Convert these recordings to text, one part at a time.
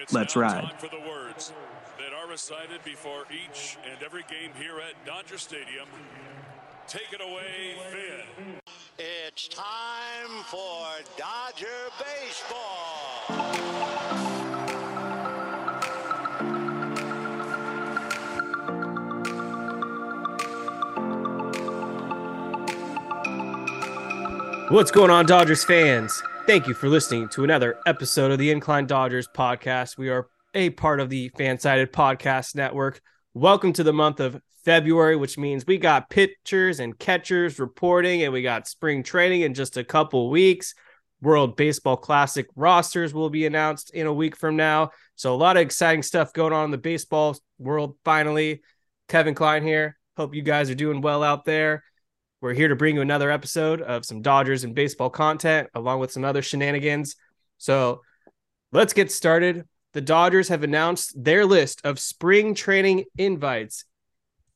It's Let's now ride. time for the words that are recited before each and every game here at Dodger Stadium. Take it away, Finn. It's time for Dodger Baseball. What's going on, Dodgers fans? Thank you for listening to another episode of the Incline Dodgers podcast. We are a part of the Fansided Podcast Network. Welcome to the month of February, which means we got pitchers and catchers reporting, and we got spring training in just a couple weeks. World Baseball Classic rosters will be announced in a week from now. So, a lot of exciting stuff going on in the baseball world finally. Kevin Klein here. Hope you guys are doing well out there. We're here to bring you another episode of some Dodgers and baseball content, along with some other shenanigans. So let's get started. The Dodgers have announced their list of spring training invites,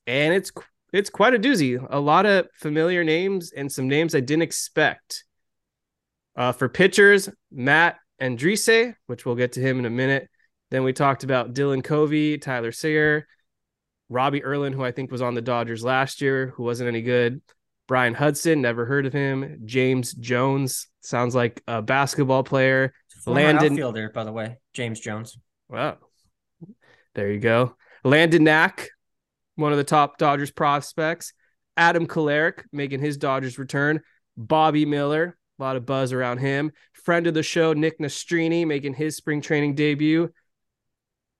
and it's it's quite a doozy. A lot of familiar names and some names I didn't expect. Uh, for pitchers, Matt Andriese, which we'll get to him in a minute. Then we talked about Dylan Covey, Tyler Cyr, Robbie Erlin, who I think was on the Dodgers last year, who wasn't any good. Brian Hudson, never heard of him. James Jones sounds like a basketball player. Former Landon- outfielder, by the way, James Jones. Wow. There you go. Landon Knack, one of the top Dodgers prospects. Adam Kolarek making his Dodgers return. Bobby Miller, a lot of buzz around him. Friend of the show, Nick Nastrini, making his spring training debut.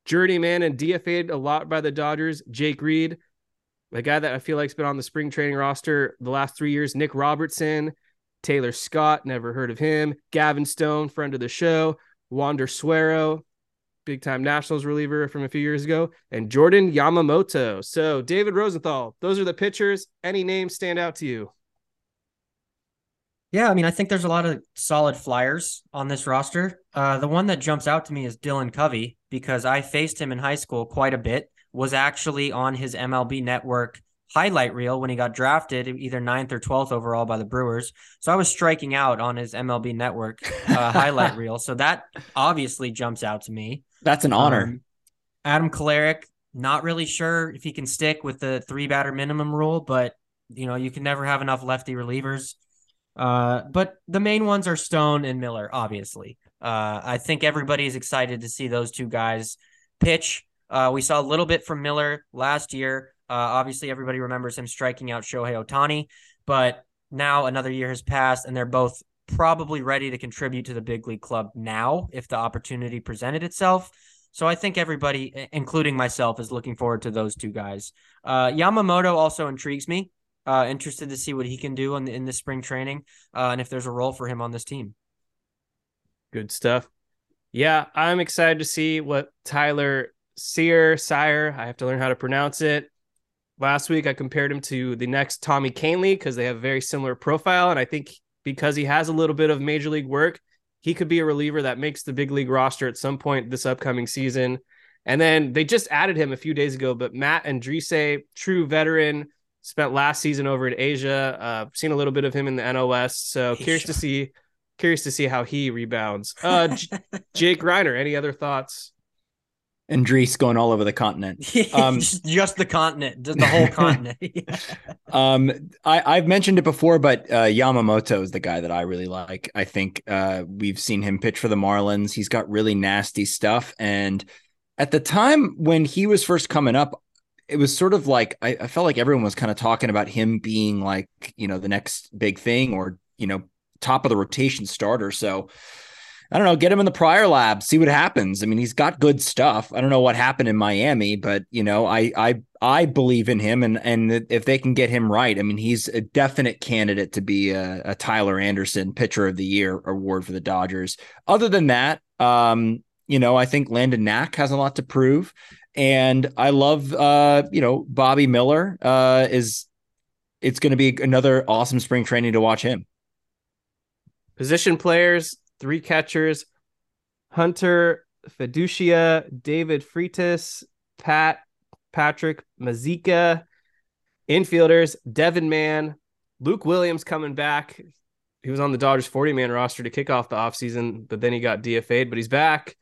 Journeyman and DFA'd a lot by the Dodgers, Jake Reed. The guy that I feel like's been on the spring training roster the last three years, Nick Robertson. Taylor Scott, never heard of him. Gavin Stone, friend of the show. Wander Suero, big time Nationals reliever from a few years ago, and Jordan Yamamoto. So, David Rosenthal, those are the pitchers. Any names stand out to you? Yeah, I mean, I think there's a lot of solid flyers on this roster. Uh, the one that jumps out to me is Dylan Covey because I faced him in high school quite a bit. Was actually on his MLB Network highlight reel when he got drafted, either ninth or twelfth overall by the Brewers. So I was striking out on his MLB Network uh, highlight reel. So that obviously jumps out to me. That's an honor. Um, Adam Kolarek, not really sure if he can stick with the three batter minimum rule, but you know, you can never have enough lefty relievers. Uh, but the main ones are Stone and Miller, obviously. Uh, I think everybody is excited to see those two guys pitch. Uh, we saw a little bit from Miller last year. Uh, obviously, everybody remembers him striking out Shohei Ohtani, but now another year has passed, and they're both probably ready to contribute to the big league club now if the opportunity presented itself. So I think everybody, including myself, is looking forward to those two guys. Uh, Yamamoto also intrigues me. Uh, interested to see what he can do in the, in spring training, uh, and if there's a role for him on this team. Good stuff. Yeah, I'm excited to see what Tyler Sear, Sire, I have to learn how to pronounce it. Last week, I compared him to the next Tommy Kahnle because they have a very similar profile. And I think because he has a little bit of major league work, he could be a reliever that makes the big league roster at some point this upcoming season. And then they just added him a few days ago, but Matt Andriese, true veteran, spent last season over in Asia. Uh, seen a little bit of him in the NOS, so curious to see, curious to see how he rebounds. Uh, J- Jake Reiner, any other thoughts? Andriese going all over the continent. Um, just, just the continent, just the whole continent. Um, I, I've mentioned it before, but uh, Yamamoto is the guy that I really like. I think uh, we've seen him pitch for the Marlins. He's got really nasty stuff. And at the time when he was first coming up, it was sort of like I, I felt like everyone was kind of talking about him being like, you know, the next big thing or, you know, top of the rotation starter. So I don't know, get him in the prior lab, see what happens. I mean, he's got good stuff. I don't know what happened in Miami, but you know, I I I believe in him and and if they can get him right, I mean, he's a definite candidate to be a, a Tyler Anderson pitcher of the year award for the Dodgers. Other than that, um, you know, I think Landon Knack has a lot to prove. And I love uh, you know, Bobby Miller uh is it's going to be another awesome spring training to watch him. Position players, three catchers, Hunter Feduccia, David Freitas, Pat Patrick Mazeika, infielders, Devin Mann, Luke Williams coming back. He was on the Dodgers 40 man roster to kick off the offseason, but then he got DFA'd, but he's back.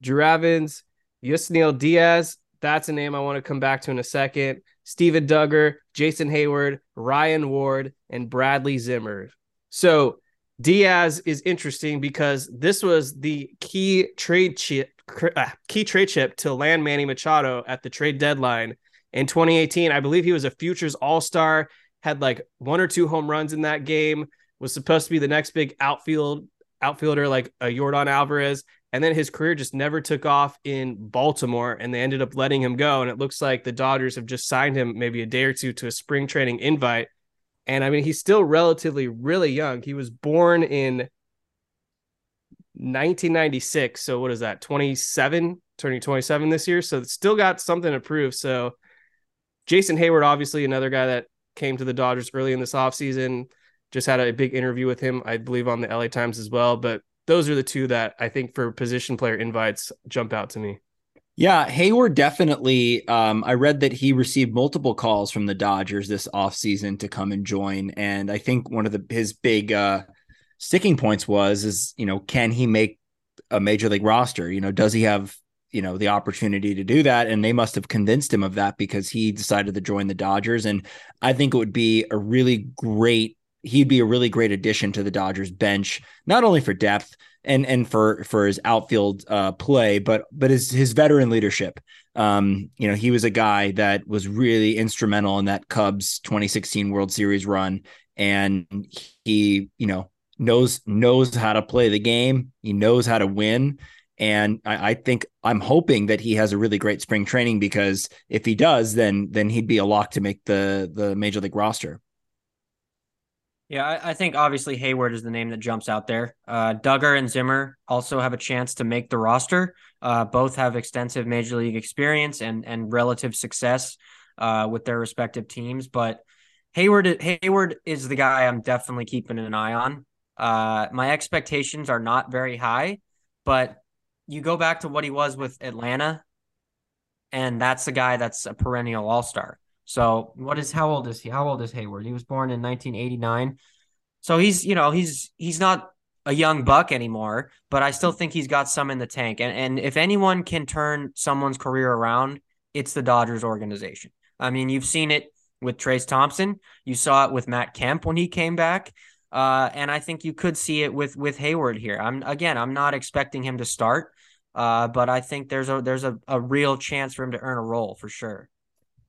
Drew Avans, Yusniel Diaz. That's a name I want to come back to in a second. Steven Duggar, Jason Heyward, Ryan Ward, and Bradley Zimmer. So Diaz is interesting because this was the key trade chip, uh, key trade chip to land Manny Machado at the trade deadline in 2018. I believe he was a futures all star, had like one or two home runs in that game, was supposed to be the next big outfield outfielder like a Yordan Alvarez. And then his career just never took off in Baltimore and they ended up letting him go. And it looks like the Dodgers have just signed him maybe a day or two to a spring training invite. And I mean, he's still relatively really young. He was born in 1996. So what is that? 27, turning 27 this year. So still got something to prove. So Jason Heyward, obviously another guy that came to the Dodgers early in this offseason. Just had a big interview with him, I believe, on the LA Times as well. But those are the two that I think for position player invites jump out to me. Yeah, Heyward definitely. Um, I read that he received multiple calls from the Dodgers this offseason to come and join. And I think one of the his big uh, sticking points was is, you know, can he make a major league roster? You know, does he have you know the opportunity to do that and they must have convinced him of that because he decided to join the Dodgers and I think it would be a really great he'd be a really great addition to the Dodgers bench not only for depth and and for for his outfield uh, play but but his his veteran leadership. Um you know he was a guy that was really instrumental in that Cubs 2016 World Series run. And he you know knows knows how to play the game. He knows how to win. And I, I, think I'm hoping that he has a really great spring training because if he does, then then he'd be a lock to make the the major league roster. Yeah, I, I think obviously Heyward is the name that jumps out there. Uh, Duggar and Zimmer also have a chance to make the roster. Uh, both have extensive major league experience and and relative success uh, with their respective teams. But Hayward Heyward is the guy I'm definitely keeping an eye on. Uh, my expectations are not very high, but you go back to what he was with Atlanta, and that's the guy that's a perennial all star. So what is how old is he? How old is Heyward? He was born in 1989. So he's, you know, he's he's not a young buck anymore, but I still think he's got some in the tank. And and if anyone can turn someone's career around, it's the Dodgers organization. I mean, you've seen it with Trayce Thompson. You saw it with Matt Kemp when he came back. Uh, and I think you could see it with with Heyward here. I'm again, I'm not expecting him to start, uh, but I think there's a there's a, a real chance for him to earn a role for sure.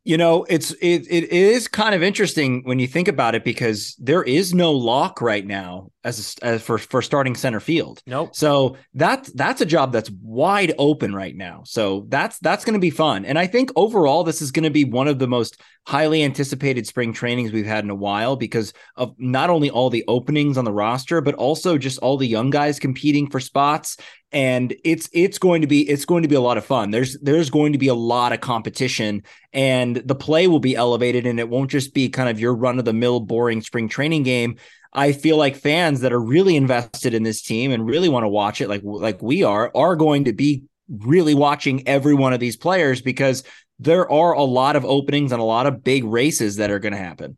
You know, it's it it is kind of interesting when you think about it because there is no lock right now as, a, as for for starting center field. Nope. So that's that's a job that's wide open right now. So that's that's going to be fun. And I think overall this is going to be one of the most highly anticipated spring trainings we've had in a while because of not only all the openings on the roster but also just all the young guys competing for spots and it's it's going to be it's going to be a lot of fun. There's there's going to be a lot of competition, and the play will be elevated, and it won't just be kind of your run of the mill boring spring training game. I feel like fans that are really invested in this team and really want to watch it, like like we are, are going to be really watching every one of these players because there are a lot of openings and a lot of big races that are going to happen.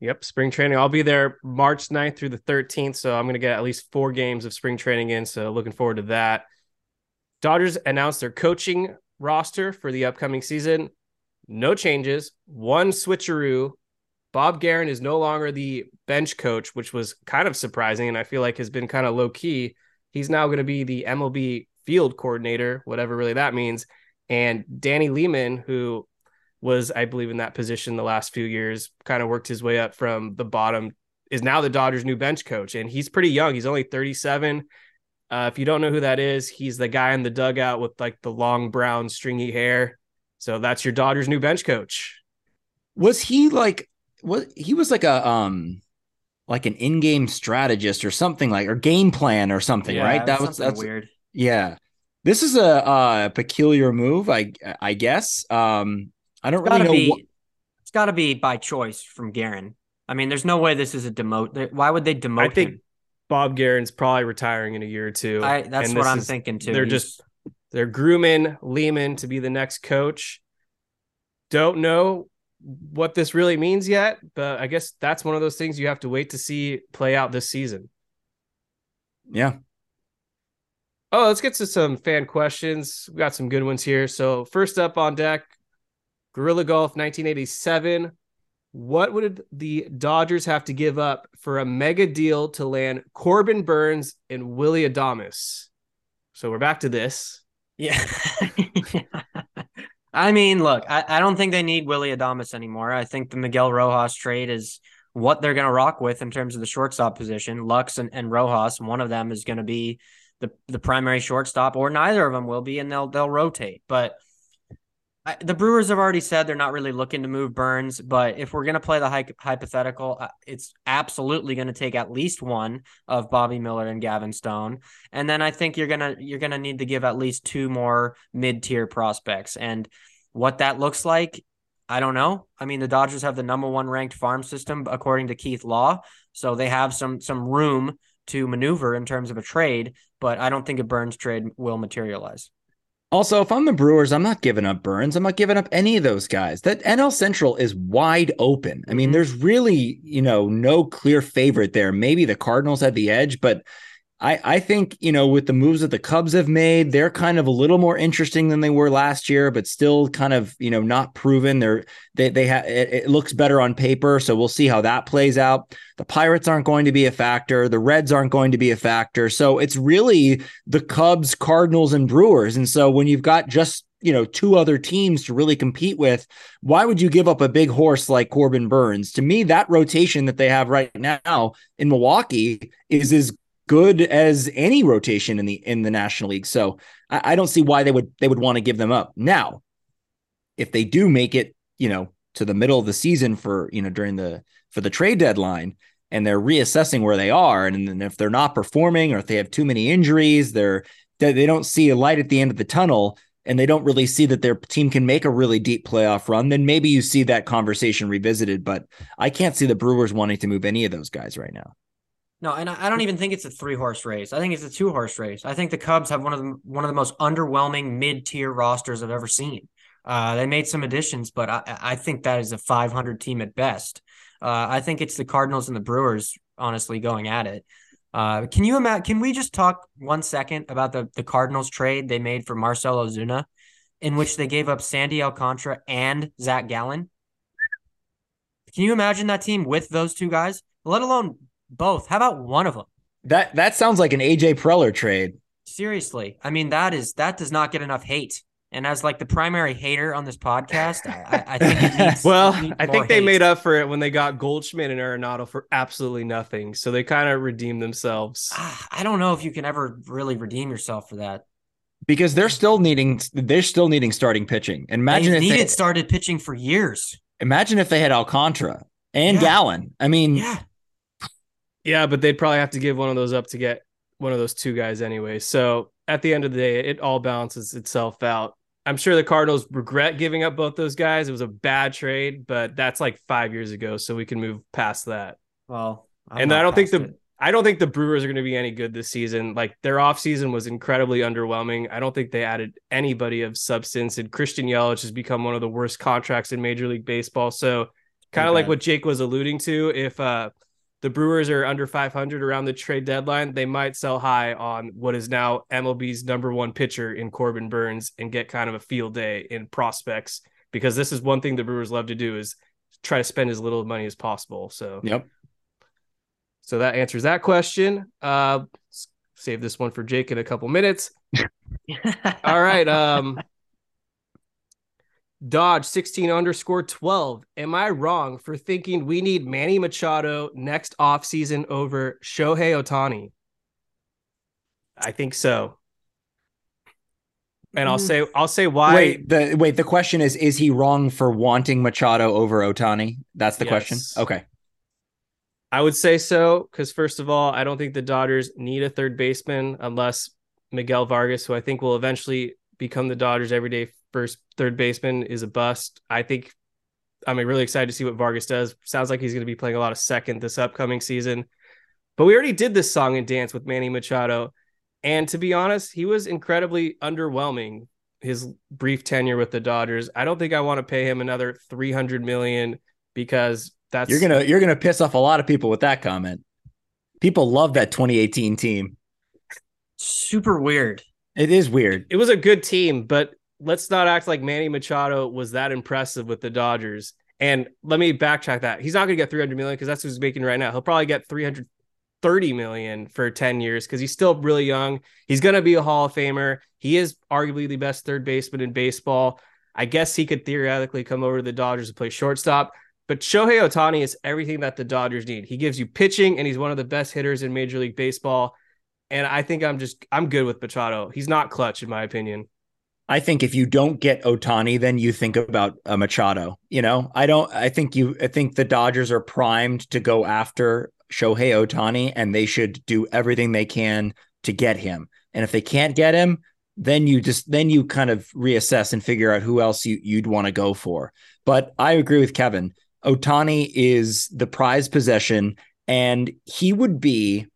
Yep, spring training. I'll be there March 9th through the 13th. So I'm going to get at least four games of spring training in. So looking forward to that. Dodgers announced their coaching roster for the upcoming season. No changes, one switcheroo. Bob Geren is no longer the bench coach, which was kind of surprising and I feel like has been kind of low key. He's now going to be the MLB field coordinator, whatever really that means. And Danny Lehmann, who was, I believe, in that position the last few years, kind of worked his way up from the bottom, is now the Dodgers' new bench coach. And he's pretty young. He's only 37. Uh, if you don't know who that is, he's the guy in the dugout with like the long brown stringy hair. So that's your Dodgers' new bench coach. Was he like what he was like a um like an in-game strategist or something like or game plan or something, yeah, right? That was that's weird. Yeah. This is a, a peculiar move, I I guess. Um, I don't It's really know. be. what- It's got to be by choice from Geren. I mean, there's no way this is a demote. Why would they demote I think him? Bob Geren's probably retiring in a year or two. I, that's what I'm is- thinking too. They're He's- just they're grooming Lehmann to be the next coach. Don't know what this really means yet, but I guess that's one of those things you have to wait to see play out this season. yeah, Oh, let's get to some fan questions. We got some good ones here. So first up on deck, Gorilla Golf 1987. What would the Dodgers have to give up for a mega deal to land Corbin Burnes and Willy Adames? So we're back to this. Yeah. I mean, look, I, I don't think they need Willy Adames anymore. I think the Miguel Rojas trade is what they're going to rock with in terms of the shortstop position. Lux and, and Rojas, one of them is going to be the, the primary shortstop, or neither of them will be, and they'll they'll rotate. But I, the Brewers have already said they're not really looking to move Burnes. But if we're going to play the hy- hypothetical, uh, it's absolutely going to take at least one of Bobby Miller and Gavin Stone. And then I think you're gonna you're gonna need to give at least two more mid tier prospects. And what that looks like, I don't know. I mean, the Dodgers have the number one ranked farm system according to Keith Law, so they have some some room to maneuver in terms of a trade. But I don't think a Burnes trade will materialize. Also, if I'm the Brewers, I'm not giving up Burnes. I'm not giving up any of those guys. That NL Central is wide open. I mean, Mhm. there's really, you know, no clear favorite there. Maybe the Cardinals had the edge, but I, I think, you know, with the moves that the Cubs have made, they're kind of a little more interesting than they were last year, but still kind of, you know, not proven. They're they they have it, it looks better on paper, so we'll see how that plays out. The Pirates aren't going to be a factor. The Reds aren't going to be a factor. So it's really the Cubs, Cardinals, and Brewers. And so when you've got just you know two other teams to really compete with, why would you give up a big horse like Corbin Burnes? To me, that rotation that they have right now in Milwaukee is as good as any rotation in the in the National League. So I, I don't see why they would they would want to give them up. Now, if they do make it, you know, to the middle of the season for you know during the for the trade deadline and they're reassessing where they are and then if they're not performing or if they have too many injuries they're they, they don't see a light at the end of the tunnel and they don't really see that their team can make a really deep playoff run then maybe you see that conversation revisited but i can't see the brewers wanting to move any of those guys right now No, and I don't even think it's a three horse race. I think it's a two horse race. I think the Cubs have one of the one of the most underwhelming mid tier rosters I've ever seen. Uh, they made some additions, but I, I think that is a 500 team at best. Uh, I think it's the Cardinals and the Brewers, honestly, going at it. Uh, can you imagine? Can we just talk one second about the the Cardinals trade they made for Marcell Ozuna, in which they gave up Sandy Alcantara and Zach Gallen? Can you imagine that team with those two guys? Let alone both. How about one of them? that that sounds like an aj preller trade Seriously, I mean that is that does not get enough hate. And as like the primary hater on this podcast, I, I, I think needs. Well, I think they hate. made up for it when they got Goldschmidt and Arenado for absolutely nothing. So they kind of redeemed themselves. Ah, I don't know if you can ever really redeem yourself for that. because they're still needing they're still needing starting pitching imagine They've if needed they, started pitching for years. imagine if they had alcantara and Yeah. gallen i mean Yeah, Yeah, but they'd probably have to give one of those up to get one of those two guys anyway. So at the end of the day, it all balances itself out. I'm sure the Cardinals regret giving up both those guys. It was a bad trade, but that's like five years ago, so we can move past that. well, I'm and I don't think the it. I don't think the Brewers are going to be any good this season. Like their offseason was incredibly underwhelming. I don't think they added anybody of substance. And Christian Yelich has become one of the worst contracts in Major League Baseball. So kind of Pretty like what Jake was alluding to, if uh the Brewers are under 500 around the trade deadline, they might sell high on what is now MLB's number one pitcher in Corbin Burnes and get kind of a field day in prospects because this is one thing the Brewers love to do is try to spend as little money as possible. So yep so that answers that question. Uh, save this one for Jake in a couple minutes. All right. Um, Dodge 16 underscore 12. Am I wrong for thinking we need Manny Machado next offseason over Shohei Ohtani? I think so. And I'll Mm. say I'll say why. wait the wait the question is is he wrong for wanting machado over ohtani that's the question okay I would say so because first of all, I don't think the Dodgers need a third baseman unless Miguel Vargas, who I think will eventually become the Dodgers' everyday first third baseman, is a bust. I think I'm really excited to see what Vargas does. Sounds like he's going to be playing a lot of second this upcoming season. But we already did this song and dance with Manny Machado. And to be honest, he was incredibly underwhelming his brief tenure with the Dodgers. I don't think I want to pay him another 300 million because that's You're going to you're going to piss off a lot of people with that comment. People love that 2018 team. Super weird. It is weird. It was a good team, but let's not act like Manny Machado was that impressive with the Dodgers. And let me backtrack that. He's not going to get 300 million because that's what he's making right now. He'll probably get 330 million for 10 years because he's still really young. He's going to be a Hall of Famer. He is arguably the best third baseman in baseball. I guess he could theoretically come over to the Dodgers and play shortstop. But Shohei Ohtani is everything that the Dodgers need. He gives you pitching, and he's one of the best hitters in Major League Baseball. And I think I'm just I'm good with Machado. He's not clutch in my opinion. I think if you don't get Ohtani, then you think about a Machado. You know, I don't. I think you. I think the Dodgers are primed to go after Shohei Ohtani, and they should do everything they can to get him. And if they can't get him, then you just then you kind of reassess and figure out who else you, you'd want to go for. But I agree with Kevin. Ohtani is the prize possession, and he would be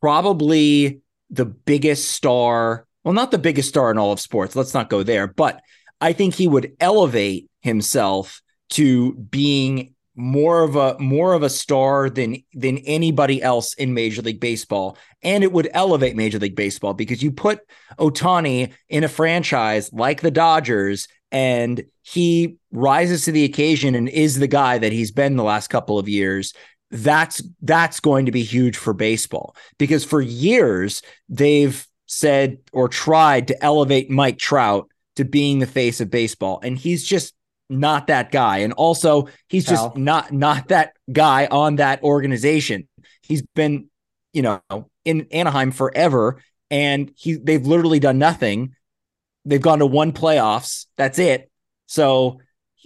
probably the biggest star. Well, not the biggest star in all of sports. Let's not go there. But I think he would elevate himself to being more of a more of a star than than anybody else in Major League Baseball, and it would elevate Major League Baseball because you put Ohtani in a franchise like the Dodgers, and he rises to the occasion and is the guy that he's been the last couple of years. That's that's going to be huge for baseball because for years they've said or tried to elevate Mike Trout to being the face of baseball, and he's just not that guy. And also, he's just not not that guy on that organization. He's been, you know, in Anaheim forever, and he they've literally done nothing. They've gone to one playoffs. That's it. So,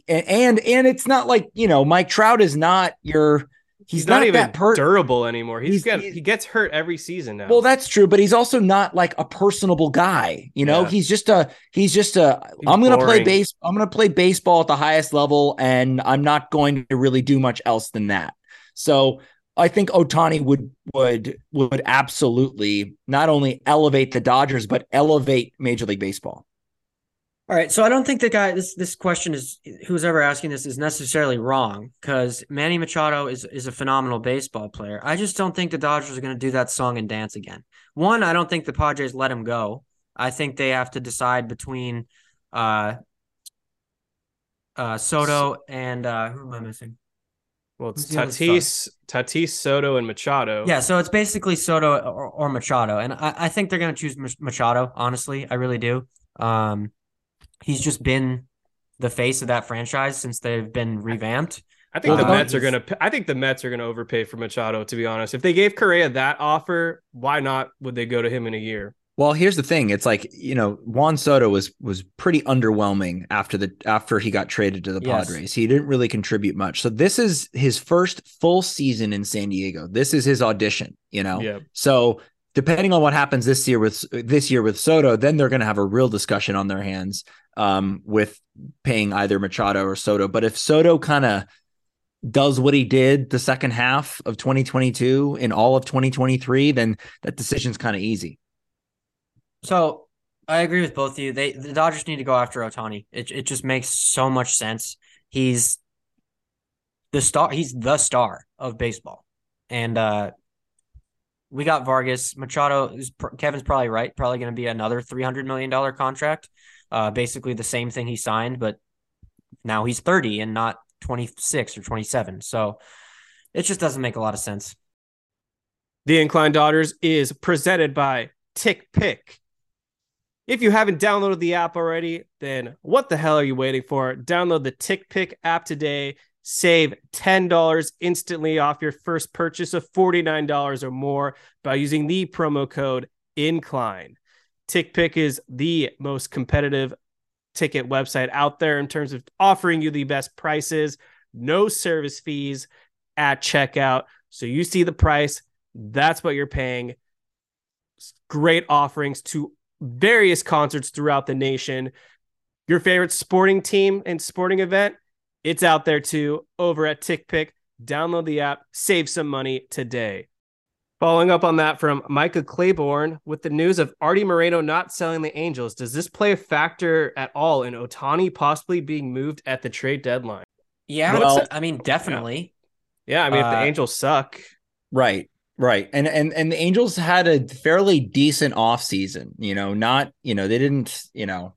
and and, and it's not like you know, Mike Trout is not your. He's, He's, not, even that per- durable anymore. He's, He's- got he's- he gets hurt every season now. Well, that's true, but he's also not like a personable guy. You know, Yeah. he's just a he's just a. He's I'm going to play base. I'm going to play baseball at the highest level and I'm not going to really do much else than that. So, I think Ohtani would would would absolutely not only elevate the Dodgers but elevate Major League Baseball. All right, so I don't think the guy this this question is who's ever asking this is necessarily wrong because Manny Machado is is a phenomenal baseball player. I just don't think the Dodgers are going to do that song and dance again. One, I don't think the Padres let him go. I think they have to decide between uh uh Soto and uh who am I missing? well, it's who's the other Tatis, Tatis, Soto, and Machado. Yeah, so it's basically Soto or, or Machado, and I, I think they're going to choose Machado. Honestly, I really do. Um, he's just been the face of that franchise since they've been revamped. I think the Well, Mets are gonna. I think the Mets are gonna overpay for Machado. To be honest, if they gave Correa that offer, why not? Would they go to him in a year? Well, here's the thing. It's like, you know, Juan Soto was was pretty underwhelming after the after he got traded to the Yes. Padres. He didn't really contribute much. So this is his first full season in San Diego. This is his audition, you know. Yeah, So depending on what happens this year with this year with Soto, then they're going to have a real discussion on their hands um, with paying either Machado or Soto. But if Soto kind of does what he did the second half of 2022 in all of 2023, then that decision's kind of easy. So I agree with both of you. They the Dodgers need to go after Ohtani. It it just makes so much sense. He's the star. He's the star of baseball, and uh, we got Vargas Machado. Is, Kevin's probably right. Probably going to be another three hundred million dollar contract. Uh, basically the same thing he signed, but now he's thirty and not twenty six or twenty seven. So it just doesn't make a lot of sense. the Incline Dodgers is presented by TickPick. If you haven't downloaded the app already, then what the hell are you waiting for? Download the TickPick app today. Save $10 instantly off your first purchase of $49 or more by using the promo code INCLINE. TickPick is the most competitive ticket website out there in terms of offering you the best prices, no service fees at checkout. So you see the price, that's what you're paying. great offerings to various concerts throughout the nation. Your favorite sporting team and sporting event, it's out there too over at TickPick. Download the app, save some money today. Following up on that from Micah Claiborne with the news of Artie Moreno not selling the Angels, does this play a factor at all in Ohtani possibly being moved at the trade deadline? Yeah, Well- I mean, definitely. Yeah, I mean, if the Uh, Angels suck, Right. Right. And and and the Angels had a fairly decent offseason, you know, not, you know, they didn't, you know,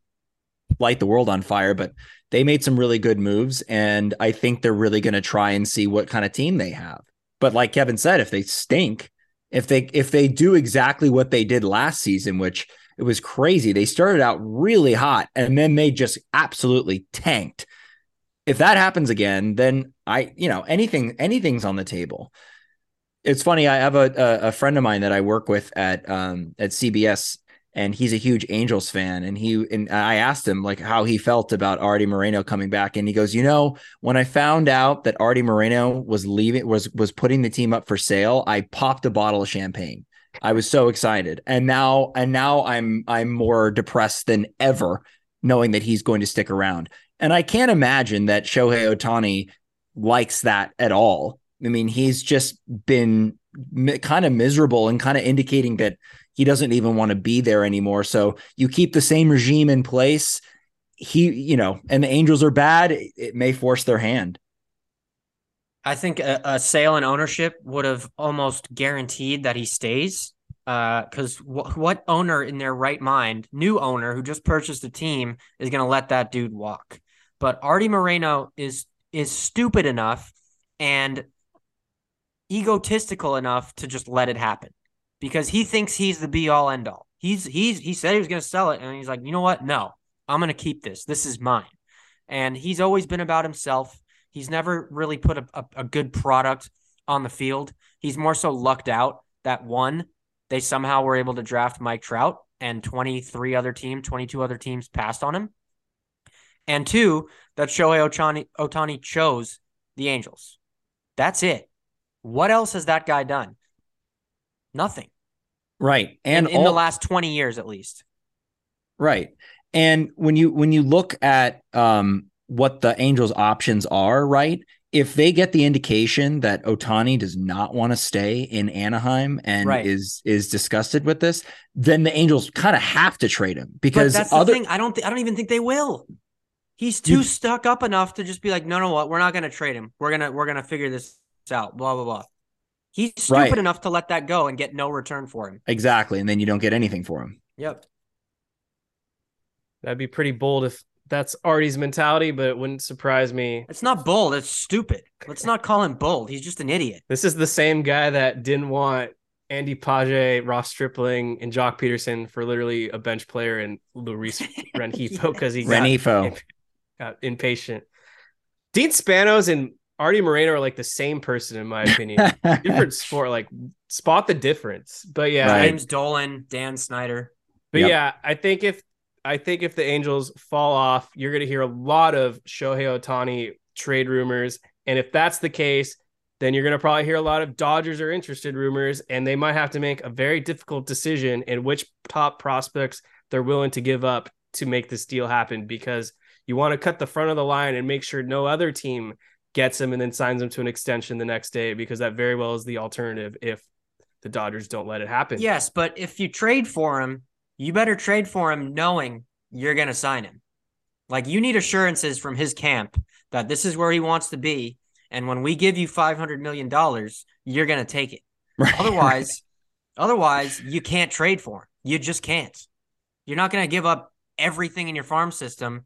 light the world on fire, but they made some really good moves and I think they're really going to try and see what kind of team they have. But like Kevin said, if they stink, if they if they do exactly what they did last season, which it was crazy. They started out really hot and then they just absolutely tanked. If that happens again, then I, you know, anything anything's on the table it's funny. I have a, a friend of mine that I work with at um at CBS, and he's a huge Angels fan. And he and I asked him like how he felt about Artie Moreno coming back, and he goes, you know, when I found out that Artie Moreno was leaving, was was putting the team up for sale, I popped a bottle of champagne. I was so excited, and now and now I'm I'm more depressed than ever, knowing that he's going to stick around. And I can't imagine that Shohei Ohtani likes that at all. I mean, he's just been mi- kind of miserable and kind of indicating that he doesn't even want to be there anymore. So you keep the same regime in place. He, you know, and the Angels are bad. It, may force their hand. I think a, a sale and ownership would have almost guaranteed that he stays. Uh, because wh- what owner in their right mind, new owner who just purchased a team, is going to let that dude walk? But Artie Moreno is is stupid enough and egotistical enough to just let it happen because he thinks he's the be all end all. He's he's he said he was going to sell it, and he's like, you know what? No, I'm going to keep this. This is mine. And he's always been about himself. He's never really put a, a, a good product on the field. He's more so lucked out that one, they somehow were able to draft Mike Trout and 23 other teams, 22 other teams passed on him. And two, that Shohei Ohtani, Otani chose the Angels. That's it. What else has that guy done? Nothing. Right. And in, in the last 20 years at least. Right. And when you when you look at um what the Angels options are, right? If they get the indication that Ohtani does not want to stay in Anaheim and Right. is is disgusted with this, then the Angels kind of have to trade him But because that's other the thing. I don't. Th- I don't even think they will. He's too You- stuck up enough to just be like, no, no, what? We're not going to trade him. We're gonna we're gonna figure this out. Blah blah blah. He's stupid Right. enough to let that go and get no return for him. exactly, and then you don't get anything for him. Yep. that'd be pretty bold if that's Artie's mentality, but it wouldn't surprise me. It's not bold. It's stupid. Let's not call him bold. He's just an idiot. This is the same guy that didn't want Andy Pages, Ross Stripling, and Joc Pederson for literally a bench player and Luis Rengifo because he got Rengifo. got impatient. Dean Spanos and Artie Moreno are like the same person in my opinion. Different sport, like spot the difference. But yeah, Right. James Dolan, Dan Snyder. but Yep. yeah, I think if I think if the Angels fall off, you're going to hear a lot of Shohei Ohtani trade rumors, and if that's the case, then you're going to probably hear a lot of Dodgers are interested rumors, and they might have to make a very difficult decision in which top prospects they're willing to give up to make this deal happen because you want to cut the front of the line and make sure no other team gets him and then signs him to an extension the next day because that very well is the alternative if the Dodgers don't let it happen. Yes, but if you trade for him, you better trade for him knowing you're going to sign him. Like you need assurances from his camp that this is where he wants to be, and when we give you five hundred million dollars, you're going to take it. Right. Otherwise, otherwise you can't trade for him. You just can't. You're not going to give up everything in your farm system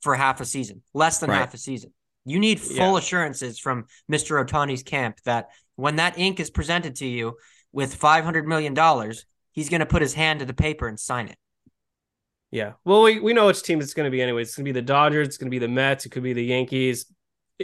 for half a season, less than Right. half a season. You need full Yeah. assurances from Mr. Ohtani's camp that when that ink is presented to you with $500 million, he's going to put his hand to the paper and sign it. Yeah. Well, we, we know which team it's going to be anyway. It's going to be the Dodgers. It's going to be the Mets. It could be the Yankees,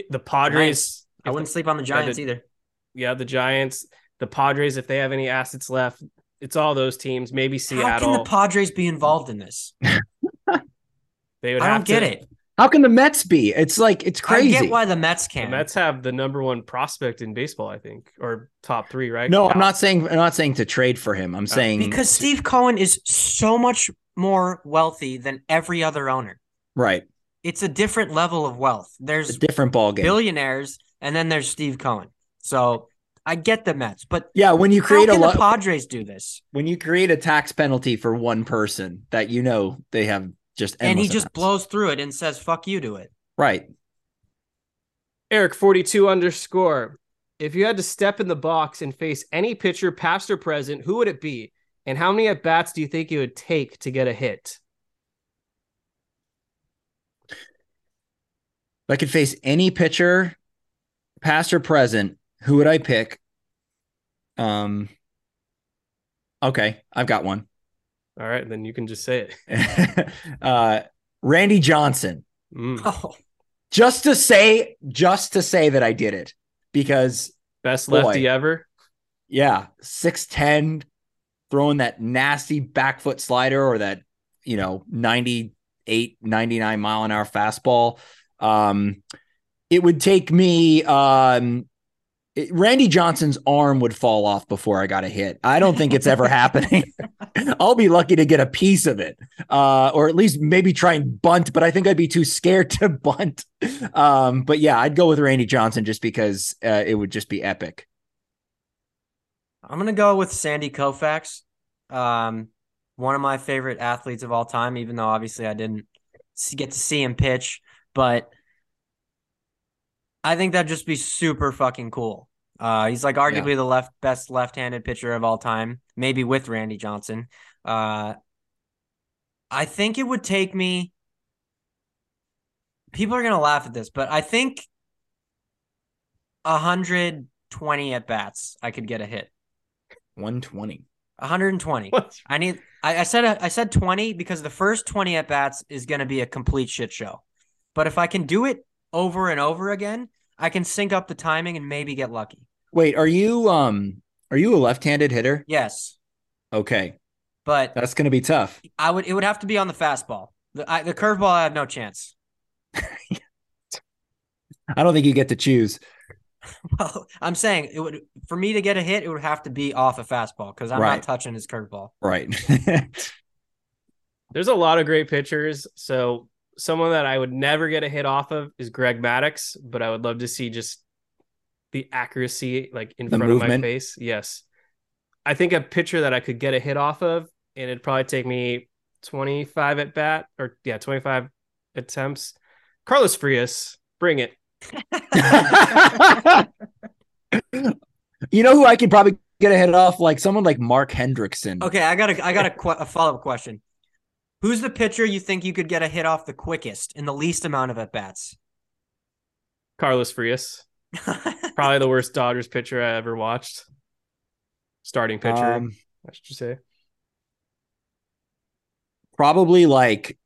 the Padres. I wouldn't the- sleep on the Giants the- either. Yeah, the Giants, the Padres, if they have any assets left. It's all those teams. Maybe Seattle. How can the Padres be involved in this? they would I have don't get it. How can the Mets be? It's like it's crazy. I get why the Mets can. The. Mets have the number one prospect in baseball, I think, or top three, right? no, Yeah. I'm not saying I'm not saying to trade for him. I'm uh, saying because Steve Cohen is so much more wealthy than every other owner. right, It's a different level of wealth. There's a There's different ball game. billionaires, and then there's Steve Cohen. So I get the Mets, but yeah, when you how create a can the Padres do this? when you create a tax penalty for one person that you know they have just And he just amounts. blows through it and says "fuck you" to it. right. Eric forty two underscore. If you had to step in the box and face any pitcher, past or present, who would it be? And how many at bats do you think it would take to get a hit? If I could face any pitcher, past or present, who would I pick? Um. Okay, I've got one. All right, then you can just say it. uh, Randy Johnson. Mm. Oh, Just to say, just to say that I did it, because Best Boy. lefty ever. yeah, six ten, throwing that nasty back foot slider or that you know 98, 99 mile an hour fastball. Um, it would take me. Um, it- Randy Johnson's arm would fall off before I got a hit. I don't think it's ever happening. I'll be lucky to get a piece of it, uh, or at least maybe try and bunt. But I think I'd be too scared to bunt. Um, but yeah, I'd go with Randy Johnson just because uh, it would just be epic. I'm gonna go with Sandy Koufax, um, one of my favorite athletes of all time. Even though obviously I didn't get to see him pitch, but I think that'd just be super fucking cool. Uh, he's like arguably the left best left-handed pitcher of all time, maybe with Randy Johnson. Uh, I think it would take me. People are gonna laugh at this, but I think 120 at bats, I could get a hit. 120. 120. What? I need. I, I said I said 20 because the first 20 at bats is going to be a complete shit show. But if I can do it over and over again, I can sync up the timing and maybe get lucky. Wait, are you um are you a left-handed hitter? Yes, Okay, but that's going to be tough. I would. It would have to be on the fastball. The I, the curveball, I have no chance. I don't think you get to choose. Well, I'm saying it would for me to get a hit, it would have to be off a fastball because I'm Right. not touching his curveball. Right. There's a lot of great pitchers. So someone that I would never get a hit off of is Greg Maddux, but I would love to see just the accuracy like in The front of my face. Yes. I think a pitcher that I could get a hit off of, and it'd probably take me 25 at bat or yeah, 25 attempts. Carlos Frias, bring it. you know who I could probably get a hit off? Like someone like Mark Hendrickson. Okay, I got a I got a, que- a follow up question. Who's the pitcher you think you could get a hit off the quickest in the least amount of at bats? Carlos Frias, probably the worst Dodgers pitcher I ever watched. Starting pitcher, Um, I should say. probably like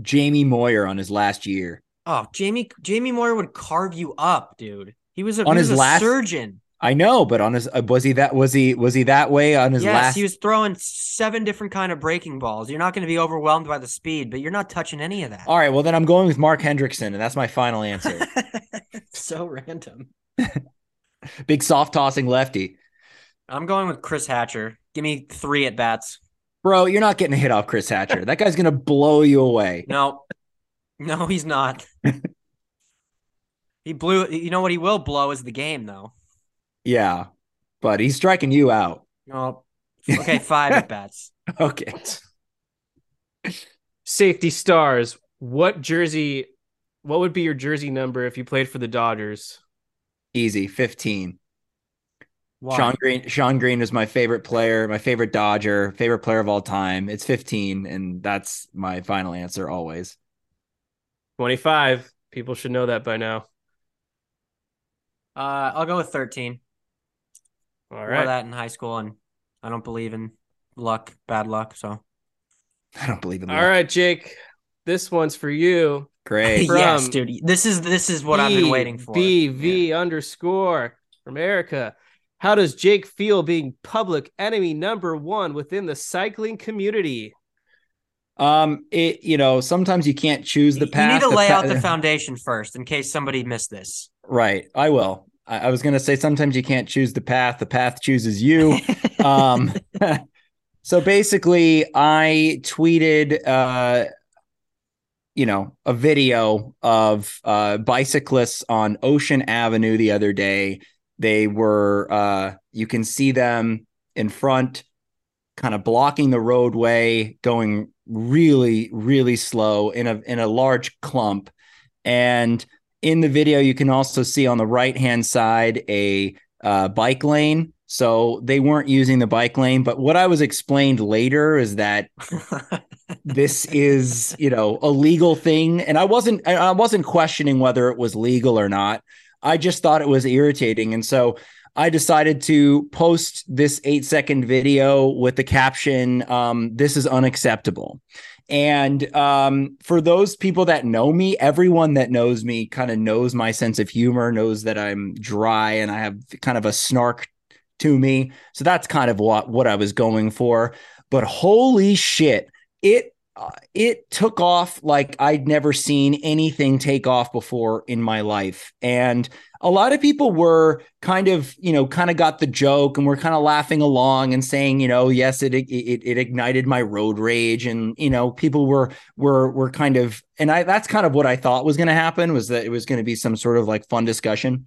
Jamie Moyer on his last year. oh, Jamie Jamie Moyer would carve you up, dude. He was a, On he was his a last- surgeon. I know, but on his uh, was he that was he was he that way on his yes, last? he was throwing seven different kind of breaking balls. You're not going to be overwhelmed by the speed, but you're not touching any of that. All right, well then I'm going with Mark Hendrickson, and that's my final answer. so random. Big soft tossing lefty, I'm going with Chris Hatcher. Give me three at bats. bro. You're not getting a hit off Chris Hatcher. that guy's gonna blow you away. No, no, he's not. he blew. You know what? He will blow is the game, though. Yeah, but he's striking you out. No. Okay, five at bats. Okay. Safety stars. What jersey? What would be your jersey number if you played for the Dodgers? Easy, 15. Why? Shawn Green. Shawn Green is my favorite player, my favorite Dodger, favorite player of all time. It's 15, and that's my final answer always. 25. People should know that by now. Uh, I'll go with thirteen. All Wore that in high school, and I don't believe in luck, bad luck. So I don't believe in All that. right, Jake. This one's for you. Great. From yes, dude. This is this is what I've been waiting for. BV underscore from Erica. How does Jake feel being public enemy number one within the cycling community? Um, it you know sometimes you can't choose the path. You need to The lay pa- out the foundation first in case somebody missed this. Right, I will. I, I was gonna say sometimes you can't choose the path; the path chooses you. um, so basically, I tweeted, uh, you know, a video of uh, bicyclists on Ocean Avenue the other day. They were, uh, you can see them in front, kind of blocking the roadway, going really, really slow in a in a large clump, and in the video, you can also see on the right hand side a uh, bike lane. So they weren't using the bike lane. But what I was explained later is that this is, you know, a legal thing. And I wasn't, I wasn't questioning whether it was legal or not. I just thought it was irritating. And so I decided to post this eight second video with the caption, um, This is unacceptable. And um, for those people that know me, everyone that knows me kind of knows my sense of humor, knows that I'm dry and I have kind of a snark to me. So that's kind of what what I was going for. But holy shit, it uh, it took off like I'd never seen anything take off before in my life. And a lot of people were kind of, you know, kind of got the joke and were kind of laughing along and saying, you know, yes, it, it it ignited my road rage, and you know, people were were were kind of, and I that's kind of what I thought was going to happen was that it was going to be some sort of like fun discussion,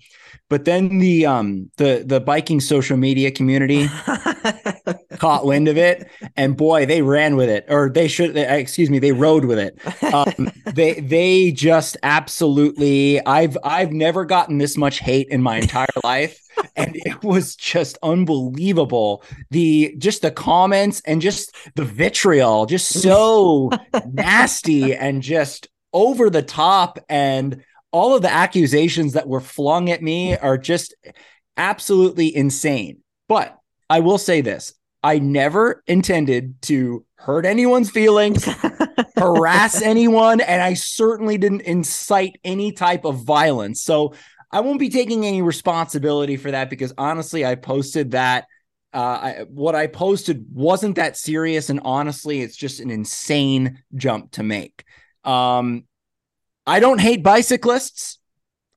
but then the um the the biking social media community caught wind of it. And boy they ran with it or they should excuse me they rode with it. Um, they they just absolutely i've i've never gotten this much hate in my entire life. And it was just unbelievable. The just the comments and just the vitriol just so nasty and just over the top. And all of the accusations that were flung at me are just absolutely insane. But I will say this I never intended to hurt anyone's feelings, harass anyone, and I certainly didn't incite any type of violence. So I won't be taking any responsibility for that because honestly, I posted that. Uh, I, what I posted wasn't that serious, and honestly, it's just an insane jump to make. Um, I don't hate bicyclists.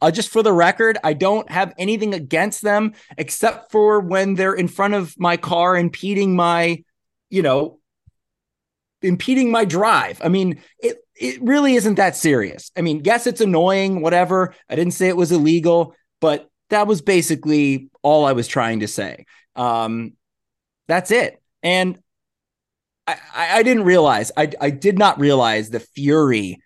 Uh, just for the record, I don't have anything against them except for when they're in front of my car impeding my, you know, impeding my drive. I mean, it it really isn't that serious. I mean, yes, it's annoying, whatever. I didn't say it was illegal, but that was basically all I was trying to say. Um, that's it. And I, I, I didn't realize, I, I did not realize the fury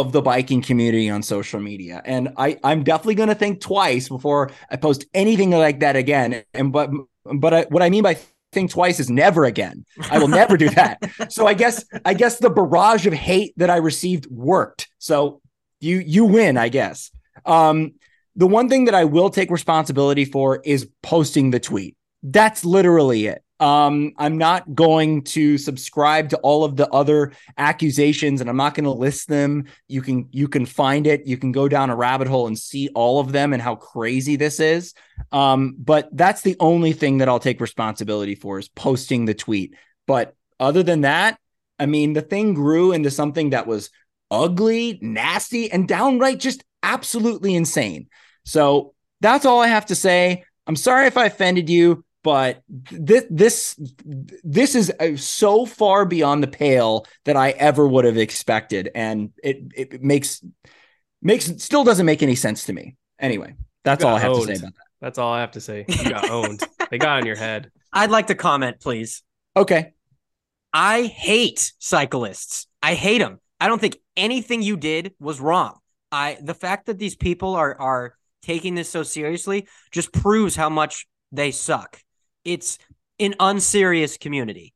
of the biking community on social media. And I, I'm definitely going to think twice before I post anything like that again. And but but I, what I mean by think twice is never again. I will never do that. So I guess I guess the barrage of hate that I received worked. So you you win, I guess. Um, the one thing that I will take responsibility for is posting the tweet. That's literally it. Um, I'm not going to subscribe to all of the other accusations and I'm not going to list them. You can you can find it. You can go down a rabbit hole and see all of them and how crazy this is. Um, but that's the only thing that I'll take responsibility for is posting the tweet. But other than that, I mean, the thing grew into something that was ugly, nasty, and downright just absolutely insane. So that's all I have to say. I'm sorry if I offended you but this this this is uh, so far beyond the pale that I ever would have expected, and it it makes makes still doesn't make any sense to me. Anyway, that's all I have owned. to say about That's all I have to say. You got owned. They got on your head. I'd like to comment, please. Okay, I hate cyclists. I hate them. I don't think anything you did was wrong. I the fact that these people are are taking this so seriously just proves how much they suck. It's an unserious community.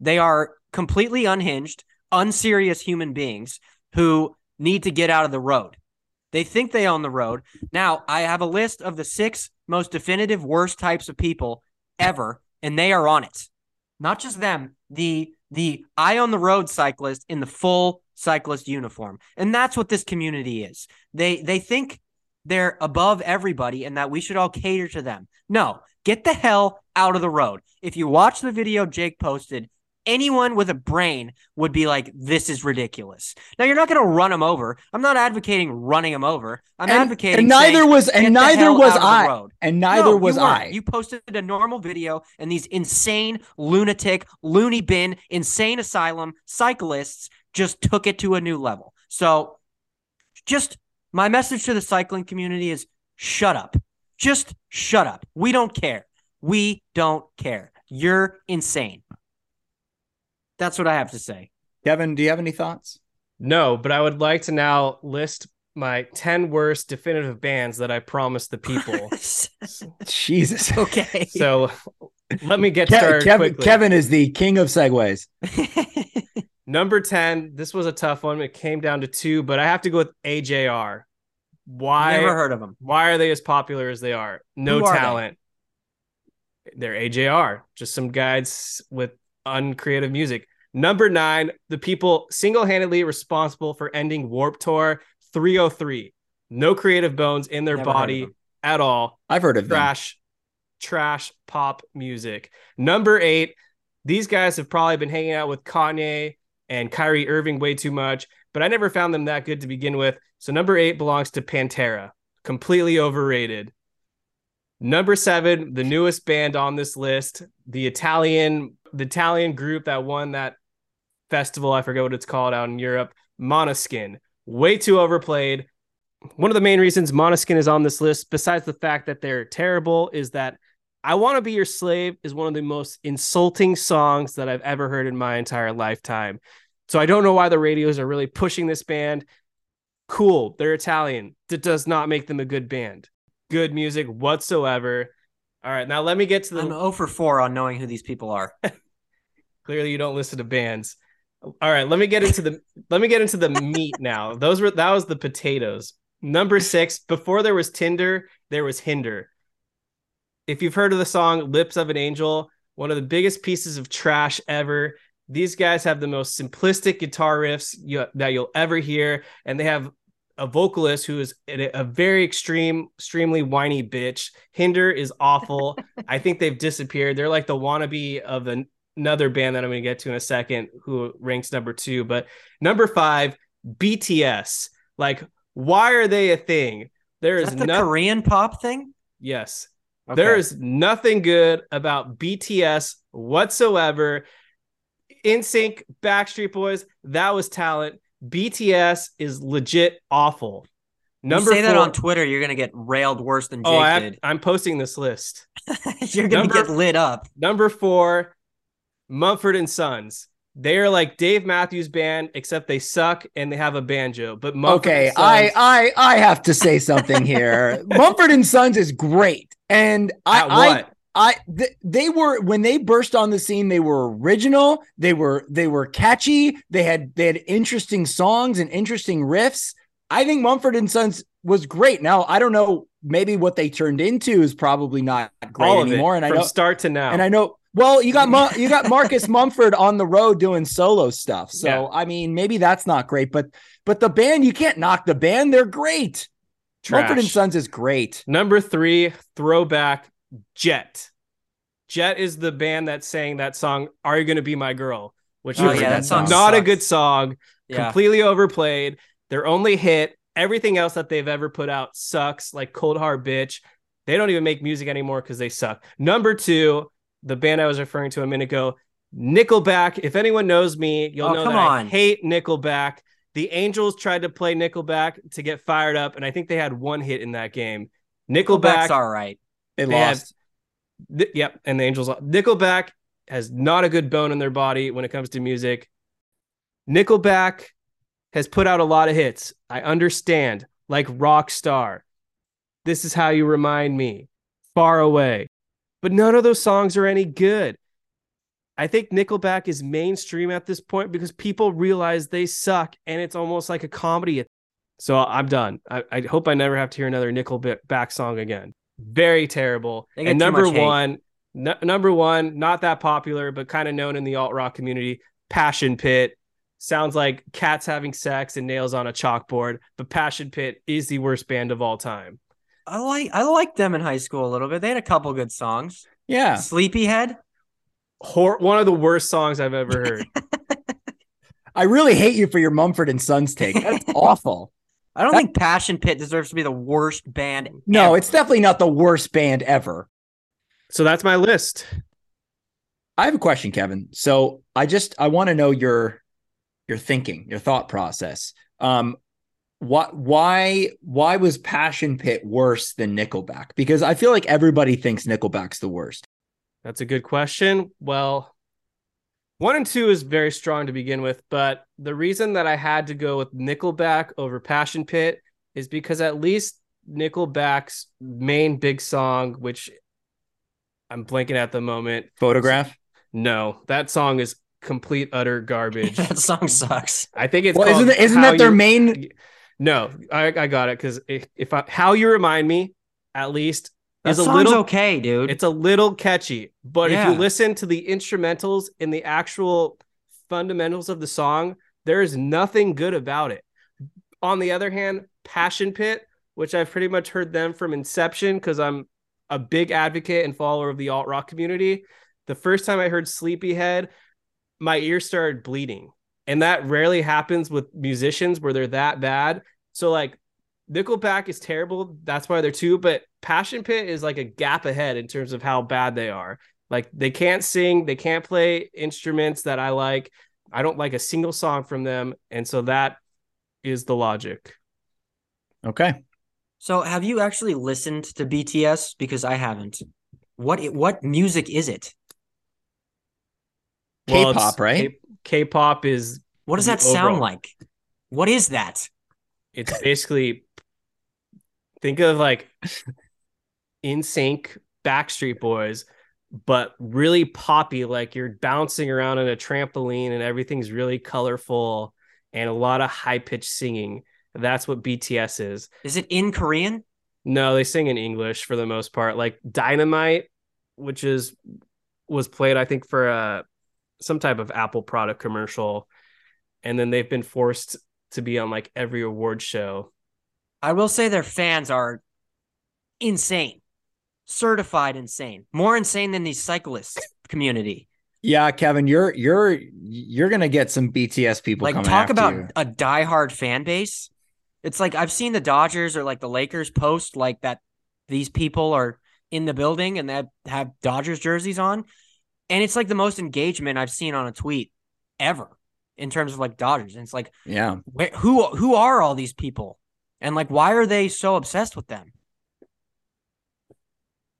They are completely unhinged, unserious human beings who need to get out of the road. They think they own the road. Now, I have a list of the six most definitive worst types of people ever, and they are on it. Not just them, the the eye on the road cyclist in the full cyclist uniform. And that's what this community is. They they think they're above everybody and that we should all cater to them. No, get the hell out of the road. If you watch the video Jake posted, anyone with a brain would be like, "This is ridiculous." Now you're not going to run them over. I'm not advocating running them over. I'm And- advocating. and neither saying, was- and neither was out of the I. And neither No, was you. I. You posted a normal video, and these insane lunatic, loony bin, insane asylum cyclists just took it to a new level. So, just my message to the cycling community is: shut up. Just shut up. We don't care. We don't care. You're insane. That's what I have to say. Kevin, do you have any thoughts? No, but I would like to now list my 10 worst definitive bands that I promised the people. Jesus. okay. so let me get Ke- started Kevin, quickly. Kevin is the king of segues. Number 10, this was a tough one. It came down to two, but I have to go with AJR. Why Never heard of them. why are they as popular as they are? No Who are they? talent. They? are AJR, just some guys with uncreative music. Number nine, the people single-handedly responsible for ending Warp Tour 303. No creative bones in their Never body at all. I've heard of them. Trash, trash pop music. Number eight, these guys have probably been hanging out with Kanye and Kyrie Irving way too much, but I never found them that good to begin with. So number eight belongs to Pantera, completely overrated. Number seven, the newest band on this list, the Italian, the Italian group that won that festival. I forget what it's called out in Europe. Måneskin, way too overplayed. One of the main reasons Måneskin is on this list, besides the fact that they're terrible, is that I Want to Be Your Slave is one of the most insulting songs that I've ever heard in my entire lifetime. So I don't know why the radios are really pushing this band. Cool, they're Italian. That does not make them a good band. Good music whatsoever. All right, now let me get to the I'm 0 for 4 on knowing who these people are. Clearly, you don't listen to bands. All right, let me get into the let me get into the meat now. Those were that was the potatoes. Number six. Before there was Tinder, there was Hinder. If you've heard of the song "Lips of an Angel," one of the biggest pieces of trash ever. These guys have the most simplistic guitar riffs you, that you'll ever hear, and they have a vocalist who is a, very extreme, extremely whiny bitch. Hinder is awful. I think they've disappeared. They're like the wannabe of an, another band that I'm going to get to in a second, who ranks number two. But number five, BTS. Like, why are they a thing? There Is is, the no Korean pop thing? yes. Okay. There is nothing good about BTS whatsoever. NSYNC, Backstreet Boys, that was talent. BTS is legit awful. Number you say that on Twitter, you're gonna get railed worse than Jake Oh, I, did. I'm posting this list. you're gonna Number- get lit up. Number four, Mumford and Sons. They are like Dave Matthews Band, except they suck and they have a banjo. But Mumford Okay, and I Sons, I I have to say something here. Mumford and Sons is great, and I at I what? I th- they were when they burst on the scene they were original they were they were catchy they had they had interesting songs and interesting riffs. I think mumford and sons was great. Now i don't know maybe what they turned into is probably not great anymore it, and i from know start to now. and i know well you got Mu- you got marcus mumford on the road doing solo stuff. So Yeah. i mean maybe that's not great but but the band you can't knock the band. They're great. Mumford and sons is great. Number three, throwback Jet. Jet is the band that sang that song, Are You Gonna Be My Girl? Which Oh, is yeah, that song not a good song, Yeah. completely overplayed. Their only hit, everything else that they've ever put out sucks, like Cold Hard Bitch. They don't even make music anymore because they suck. Number two, the band I was referring to a minute ago, Nickelback. If anyone knows me, you'll Oh, know come that I on. hate Nickelback. The Angels tried to play Nickelback to get fired up, and I think they had one hit in that game. Nickelback's all right. They They lost Th- yep, and the Angels. Nickelback has not a good bone in their body when it comes to music. Nickelback has put out a lot of hits. I understand, like Rockstar. This is how you remind me. Far away. But none of those songs are any good. I think Nickelback is mainstream at this point because people realize they suck and it's almost like a comedy. So I'm done. I, I hope I never have to hear another Nickelback song again. Very terrible. And number one, n- number one, not that popular, but kind of known in the alt rock community, Passion Pit. Sounds like cats having sex and nails on a chalkboard, but Passion Pit is the worst band of all time. I like I liked them in high school a little bit. They had a couple good songs. yeah Sleepyhead. hor- one of the worst songs I've ever heard. I really hate you for your Mumford and Sons take. That's awful. I don't That- think Passion Pit deserves to be the worst band. No, ever. it's definitely not the worst band ever. so that's my list. I have a question, Kevin. So I just I want to know your your thinking, your thought process. Um, what why why was Passion Pit worse than Nickelback? Because I feel like everybody thinks Nickelback's the worst. That's a good question. Well, one and two is very strong to begin with, but the reason that I had to go with Nickelback over Passion Pit is because at least Nickelback's main big song, which I'm blanking at the moment. Photograph. No, that song is complete utter garbage. that song sucks. I think it's Well, isn't that, isn't that their You- main? No, I, I got it because if, if I, how you remind me, at least That is a little okay, dude. It's a little catchy, but if you listen to the instrumentals and the actual fundamentals of the song, there is nothing good about it. On the other hand, Passion Pit, which I've pretty much heard them from inception because I'm a big advocate and follower of the alt rock community. The first time I heard Sleepyhead, my ears started bleeding. And that rarely happens with musicians where they're that bad. So, like, Nickelback is terrible. That's why they're two, but Passion Pit is like a gap ahead in terms of how bad they are. Like they can't sing, they can't play instruments that I like. I don't like a single song from them, and so that is the logic. Okay. so, have you actually listened to BTS? Because I haven't. What what music is it? Well, K-pop, right? K- K-pop is What does The that sound like? What is that? it's basically think of like NSYNC Backstreet Boys, but really poppy. Like you're bouncing around on a trampoline and everything's really colorful and a lot of high pitched singing. That's what BTS is. Is it in Korean? No, they sing in English for the most part. Like Dynamite, which is was played, I think, for uh some type of Apple product commercial, and then they've been forced to be on like every award show. I will say their fans are insane, certified insane, more insane than the cyclist community. Yeah, Kevin, you're you're you're gonna get some BTS people like talk about you. a diehard fan base. It's like I've seen the Dodgers or like the Lakers post like that these people are in the building and they have, have Dodgers jerseys on. And it's like the most engagement I've seen on a tweet ever in terms of like Dodgers. And it's like Yeah. where, who who are all these people? And like why are they so obsessed with them?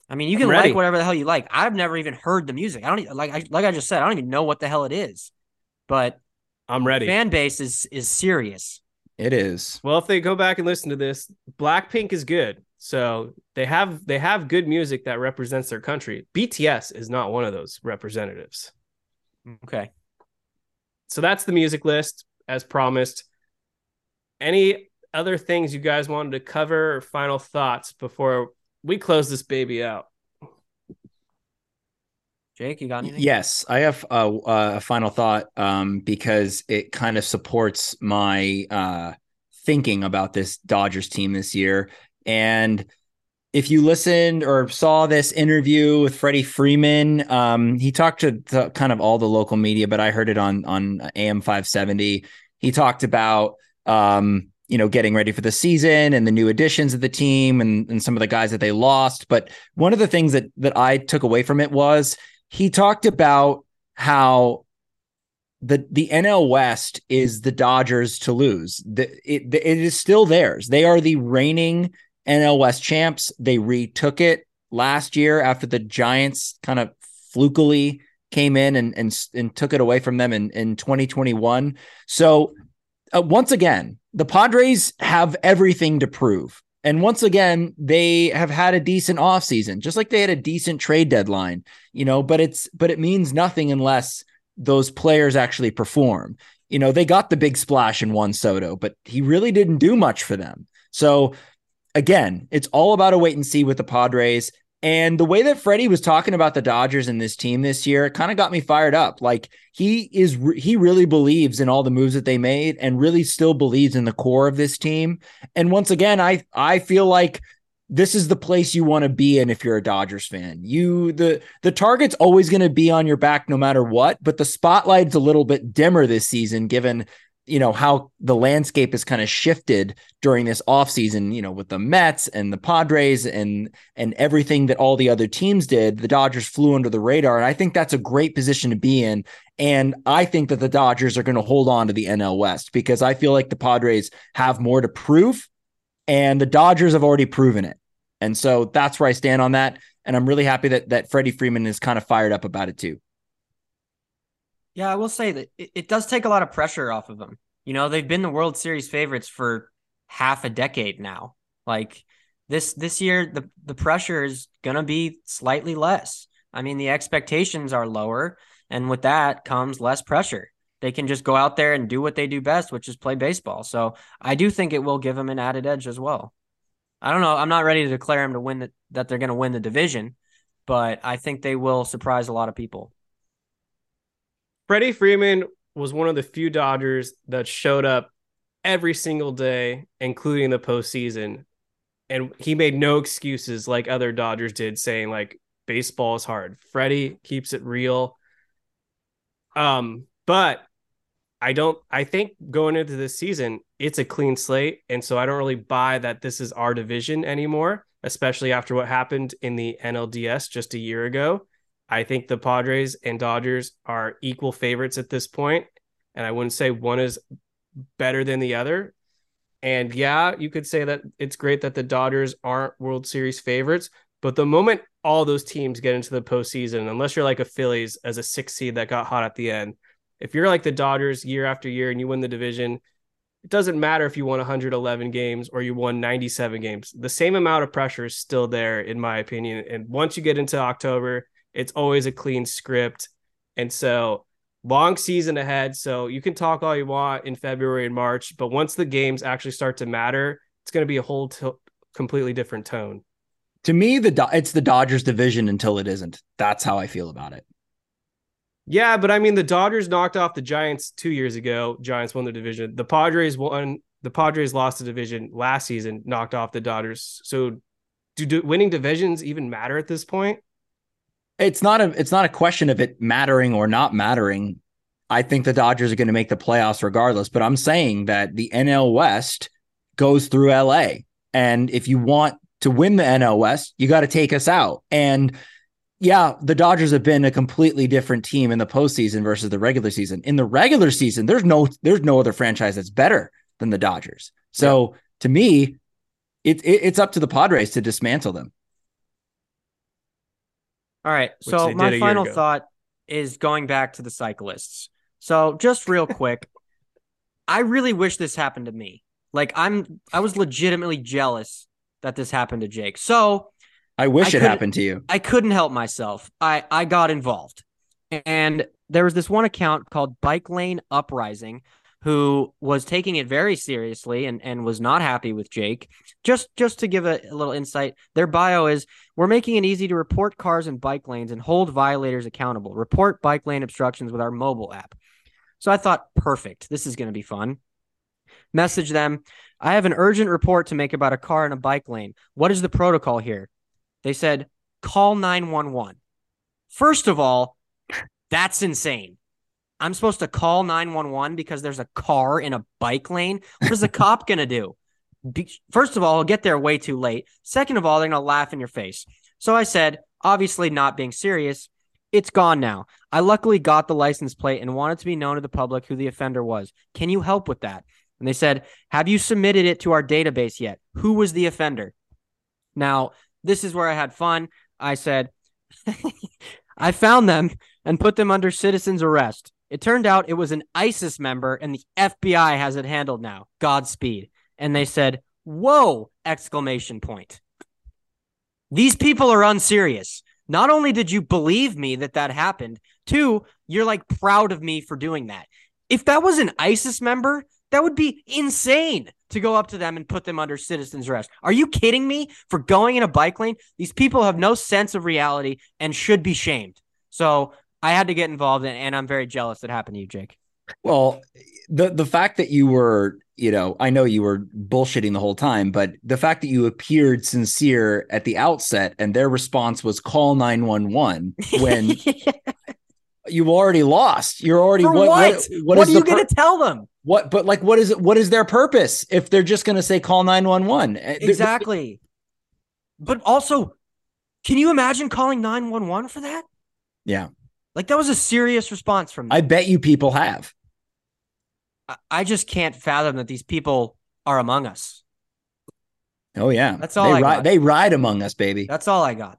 I mean, you can like whatever the hell you like. I've never even heard the music. I don't like I, like I just said, I don't even know what the hell it is. But I'm ready. fan base is is serious. It is. Well, if they go back and listen to this, Blackpink is good. So they have they have good music that represents their country. BTS is not one of those representatives. Okay. So that's the music list as promised. Any other things you guys wanted to cover or final thoughts before we close this baby out? Jake, you got anything? Yes, I have a, a final thought um, because it kind of supports my uh, thinking about this Dodgers team this year. And if you listened or saw this interview with Freddie Freeman, um, he talked to, to kind of all the local media, but I heard it on on AM 570. He talked about um, you know getting ready for the season and the new additions of the team and, and some of the guys that they lost. But one of the things that that I took away from it was he talked about how the the NL West is the Dodgers to lose. The, it it is still theirs. They are the reigning NL West champs. They retook it last year after the Giants kind of flukily came in and and and took it away from them in in 2021. So uh, once again, the Padres have everything to prove. And once again, they have had a decent offseason, just like they had a decent trade deadline, you know, but it's but it means nothing unless those players actually perform. You know, they got the big splash in Juan Soto, but he really didn't do much for them. So again, it's all about a wait and see with the Padres. And the way that Freddie was talking about the Dodgers and this team this year it kind of got me fired up. Like he is, he really believes in all the moves that they made and really still believes in the core of this team. And once again, I, I feel like this is the place you want to be in if you're a Dodgers fan. You the the target's always going to be on your back no matter what, but the spotlight's a little bit dimmer this season given you know how the landscape has kind of shifted during this offseason you know with the Mets and the Padres and and everything that all the other teams did the Dodgers flew under the radar and I think that's a great position to be in and I think that the Dodgers are going to hold on to the NL West because I feel like the Padres have more to prove and the Dodgers have already proven it and so that's where I stand on that and I'm really happy that that Freddie Freeman is kind of fired up about it too yeah, I will say that it, it does take a lot of pressure off of them. You know, they've been the World Series favorites for half a decade now. Like this this year, the the pressure is gonna be slightly less. I mean, the expectations are lower, and with that comes less pressure. They can just go out there and do what they do best, which is play baseball. So I do think it will give them an added edge as well. I don't know. I'm not ready to declare them to win the, that they're going to win the division, but I think they will surprise a lot of people. Freddie Freeman was one of the few Dodgers that showed up every single day, including the postseason. And he made no excuses like other Dodgers did, saying like baseball is hard. Freddie keeps it real. Um, but I don't I think going into this season, it's a clean slate. And so I don't really buy that this is our division anymore, especially after what happened in the NLDS just a year ago. I think the Padres and Dodgers are equal favorites at this point, and I wouldn't say one is better than the other. And yeah, you could say that it's great that the Dodgers aren't World Series favorites, but the moment all those teams get into the postseason, unless you're like a Phillies as a six seed that got hot at the end, if you're like the Dodgers year after year and you win the division, it doesn't matter if you won 111 games or you won 97 games. The same amount of pressure is still there, in my opinion. And once you get into October, it's always a clean script. And so long season ahead. So you can talk all you want in February and March, but once the games actually start to matter, it's going to be a whole t- completely different tone. To me, the it's the Dodgers division until it isn't. That's how I feel about it. Yeah, but I mean, the Dodgers knocked off the Giants two years ago. Giants won the division. The Padres won. The Padres lost the division last season, knocked off the Dodgers. So, do, do winning divisions even matter at this point? It's not a it's not a question of it mattering or not mattering. I think the Dodgers are going to make the playoffs regardless, but I'm saying that the NL West goes through LA. And if you want to win the NL West, you got to take us out. And yeah, the Dodgers have been a completely different team in the postseason versus the regular season. In the regular season, there's no there's no other franchise that's better than the Dodgers. So yeah. to me, it, it, it's up to the Padres to dismantle them. All right. So my final thought is going back to the cyclists. So just real quick, I really wish this happened to me. Like I'm I was legitimately jealous that this happened to Jake. So I wish I it happened to you. I couldn't help myself. I I got involved. And there was this one account called Bike Lane Uprising who was taking it very seriously and, and was not happy with Jake. Just just to give a, a, little insight, their bio is we're making it easy to report cars and bike lanes and hold violators accountable. Report bike lane obstructions with our mobile app. So I thought, perfect. This is going to be fun. Message them. I have an urgent report to make about a car in a bike lane. What is the protocol here? They said, call 911. First of all, that's insane. I'm supposed to call 911 because there's a car in a bike lane. What is the cop going to do? Be- First of all, he'll get there way too late. Second of all, they're going to laugh in your face. So I said, obviously not being serious, it's gone now. I luckily got the license plate and wanted to be known to the public who the offender was. Can you help with that? And they said, Have you submitted it to our database yet? Who was the offender? Now, this is where I had fun. I said, I found them and put them under citizen's arrest. It turned out it was an ISIS member and the FBI has it handled now. Godspeed. And they said, "Whoa!" exclamation point. These people are unserious. Not only did you believe me that that happened, two, you're like proud of me for doing that. If that was an ISIS member, that would be insane to go up to them and put them under citizen's arrest. Are you kidding me for going in a bike lane? These people have no sense of reality and should be shamed. So I had to get involved, in, and I'm very jealous that happened to you, Jake. Well, the the fact that you were you know, I know you were bullshitting the whole time, but the fact that you appeared sincere at the outset and their response was call 911 when you've already lost. You're already For what? what? What, What, what is are you the going to tell them? what? But like, what is it? What is their purpose if they're just going to say call 911? Eh, Exactly. But also, can you imagine calling 911 for that? Yeah, Like that was a serious response from them. I bet you people have. I, I just can't fathom that these people are among us. Oh yeah, That's all They I ride. got. They ride among us, baby. That's all I got.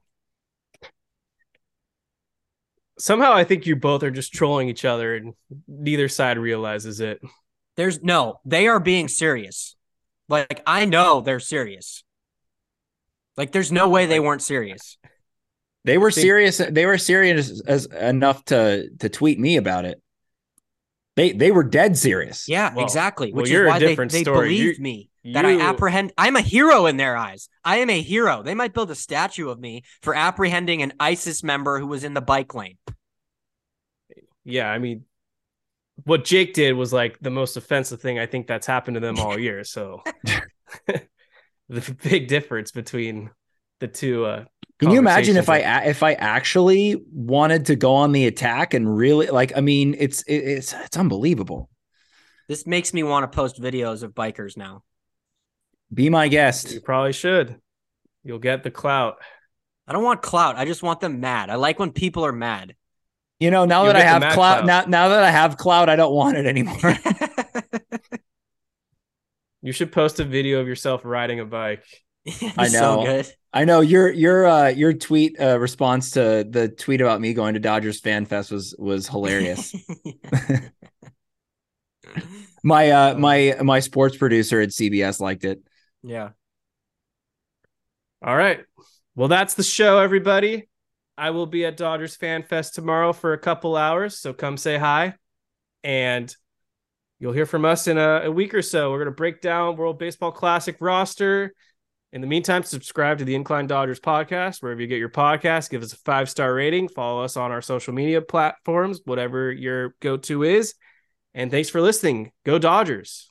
Somehow, I think you both are just trolling each other, and neither side realizes it. There's no, they are being serious. Like I know they're serious. Like there's no way they weren't serious. They were think- serious. They were serious as, enough to to tweet me about it. They they were dead serious. Yeah, Well- exactly. well, Which you're is a why they, different they story. You- believed me that I you- apprehend. I'm a hero in their eyes. I am a hero. They might build a statue of me for apprehending an ISIS member who was in the bike lane. Yeah, I mean, what Jake did was like the most offensive thing I think that's happened to them all year. So, the big difference between the two. Uh, Can you imagine if I if I actually wanted to go on the attack and really like? I mean, it's it's it's unbelievable. This makes me want to post videos of bikers now. Be my guest. you probably should. You'll get the clout. I don't want clout. I just want them mad. I like when people are mad. You know, now You'll that I have mad cloud, clout. now now that I have clout, I don't want it anymore. You should post a video of yourself riding a bike. I So know. good. I know your your uh your tweet uh response to the tweet about me going to Dodgers Fan Fest was was hilarious. my uh my my sports producer at CBS liked it. yeah. All right. Well, that's the show, everybody. I will be at Dodgers Fan Fest tomorrow for a couple hours, so come say hi. And you'll hear from us in a, a week or so. We're going to break down World Baseball Classic roster. In the meantime, subscribe to the Incline Dodgers podcast, wherever you get your podcast. Give us a five star rating. Follow us on our social media platforms, whatever your go to is. And thanks for listening. Go Dodgers.